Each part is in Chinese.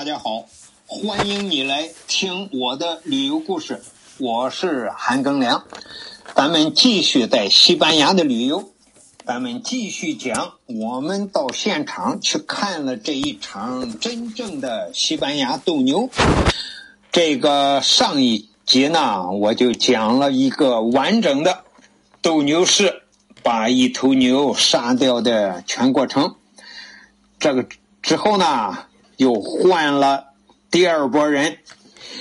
大家好，欢迎你来听我的旅游故事。我是韩庚良，咱们继续在西班牙的旅游，咱们继续讲。我们到现场去看了这一场真正的西班牙斗牛。这个上一集呢，我就讲了一个完整的斗牛士把一头牛杀掉的全过程。这个之后呢？又换了第二波人，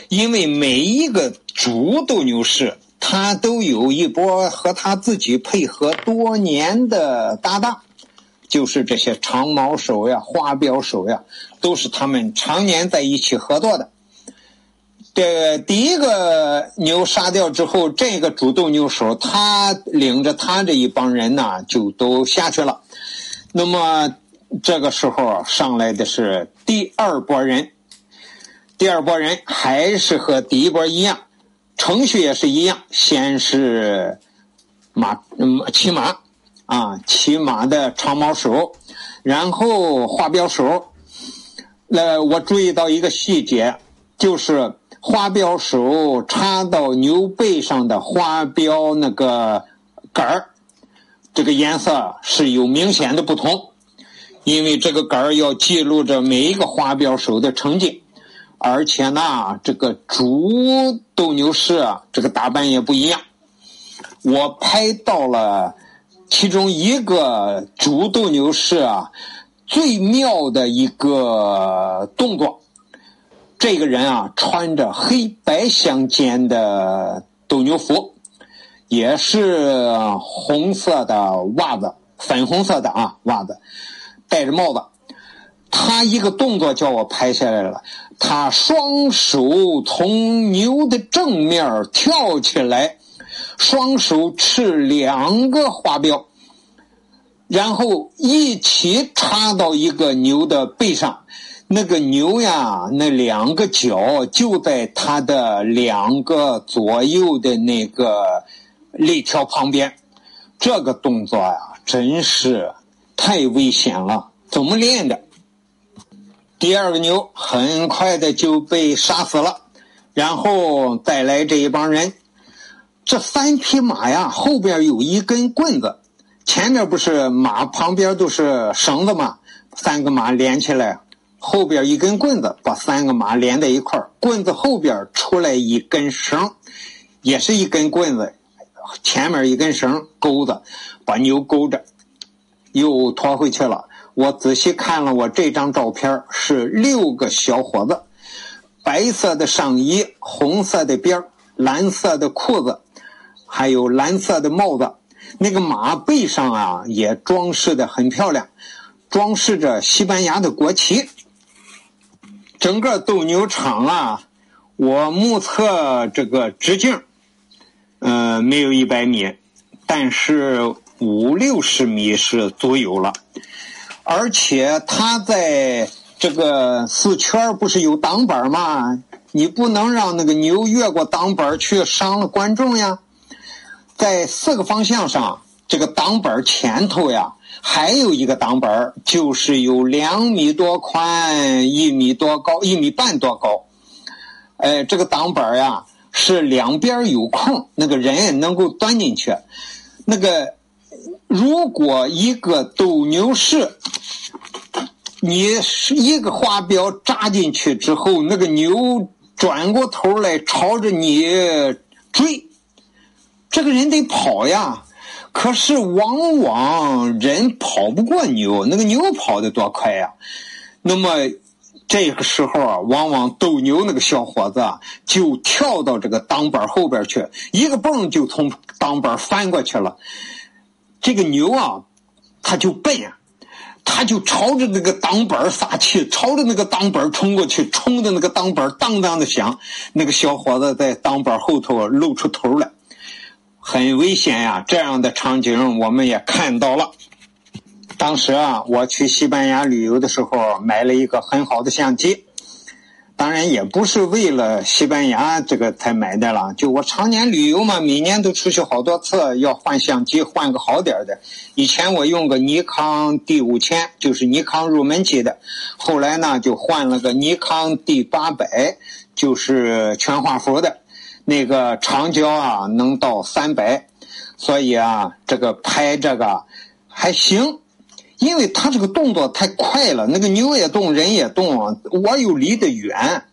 因为每一个主斗牛士，他都有一波和他自己配合多年的搭档，就是这些长毛手呀、花标手呀，都是他们常年在一起合作的。这第一个牛杀掉之后，这个主斗牛手他领着他这一帮人呢，就都下去了。那么。这个时候上来的是第二波人，第二波人还是和第一波一样，程序也是一样，先是马嗯骑马啊骑马的长矛手，然后花标手。那我注意到一个细节，就是花标手插到牛背上的花标那个杆儿，这个颜色是有明显的不同。因为这个杆儿要记录着每一个花标手的成绩，而且呢，这个主斗牛士啊，这个打扮也不一样。我拍到了其中一个主斗牛士啊，最妙的一个动作。这个人啊，穿着黑白相间的斗牛服，也是红色的袜子，粉红色的啊袜子。戴着帽子，他一个动作叫我拍下来了。他双手从牛的正面跳起来，双手持两个花标，然后一起插到一个牛的背上。那个牛呀，那两个脚就在他的两个左右的那个肋条旁边。这个动作呀，真是。太危险了！怎么练的？第二个牛很快的就被杀死了，然后再来这一帮人。这三匹马呀，后边有一根棍子，前面不是马旁边都是绳子吗？三个马连起来，后边一根棍子把三个马连在一块棍子后边出来一根绳，也是一根棍子，前面一根绳钩子，把牛勾着。又拖回去了。我仔细看了我这张照片，是六个小伙子，白色的上衣，红色的边蓝色的裤子，还有蓝色的帽子。那个马背上啊，也装饰的很漂亮，装饰着西班牙的国旗。整个斗牛场啊，我目测这个直径，嗯，没有一百米，但是。五六十米是足有了，而且他在这个四圈不是有挡板吗？你不能让那个牛越过挡板去伤了观众呀。在四个方向上，这个挡板前头呀，还有一个挡板，就是有两米多宽，一米多高，一米半多高。哎，这个挡板呀，是两边有空，那个人能够钻进去，那个。如果一个斗牛士，你是一个花标扎进去之后，那个牛转过头来朝着你追，这个人得跑呀。可是往往人跑不过牛，那个牛跑得多快呀。那么这个时候啊，往往斗牛那个小伙子，就跳到这个挡板后边去，一个蹦就从挡板翻过去了。这个牛啊，他就笨啊，他就朝着那个挡板撒气，朝着那个挡板冲过去，冲的那个挡板当当的响。那个小伙子在挡板后头露出头来，很危险呀！这样的场景我们也看到了。当时啊，我去西班牙旅游的时候，买了一个很好的相机，当然也不是为了西班牙这个才买的了，就我常年旅游嘛，每年都出去好多次，要换相机，换个好点的。以前我用个尼康 D 五千，就是尼康入门级的，后来呢就换了个尼康 D 八百，就是全画幅的，那个长焦啊能到三百，所以啊这个拍这个还行。因为他这个动作太快了，那个牛也动，人也动啊，我又离得远，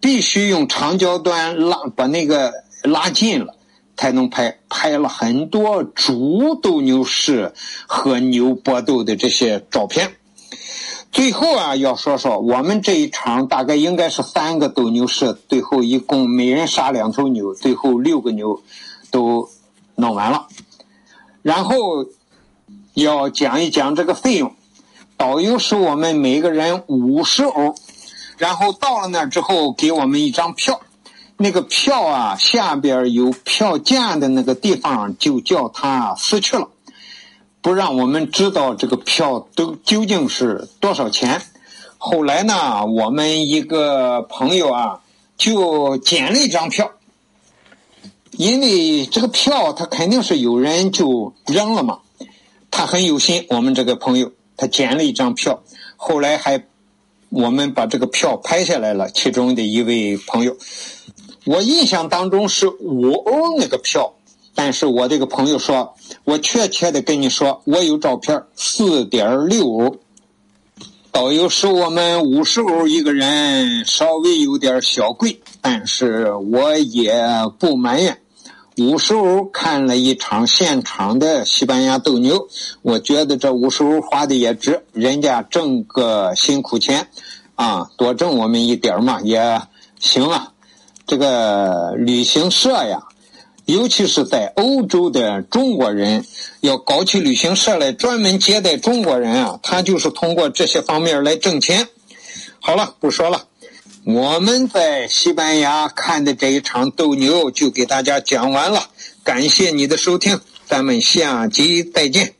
必须用长焦端拉把那个拉近了，才能拍。拍了很多猪斗牛士和牛搏斗的这些照片。最后啊，要说说我们这一场大概应该是三个斗牛士，最后一共每人杀两头牛，最后六个牛都弄完了，然后。要讲一讲这个费用，导游收我们每个人五十欧，然后到了那儿之后给我们一张票，那个票啊下边有票价的那个地方就叫他撕去了，不让我们知道这个票都究竟是多少钱。后来呢，我们一个朋友啊就捡了一张票，因为这个票他肯定是有人就扔了嘛。他很有心，我们这个朋友他捡了一张票，后来还我们把这个票拍下来了。其中的一位朋友，我印象当中是五欧那个票，但是我这个朋友说，我确切的跟你说，我有照片，四点六欧。导游收我们五十欧一个人，稍微有点小贵，但是我也不埋怨。五十欧看了一场现场的西班牙斗牛，我觉得这五十欧花的也值，人家挣个辛苦钱，啊，多挣我们一点嘛也行啊。这个旅行社呀，尤其是在欧洲的中国人，要搞起旅行社来专门接待中国人啊，他就是通过这些方面来挣钱。好了，不说了。我们在西班牙看的这一场斗牛就给大家讲完了，感谢你的收听，咱们下集再见。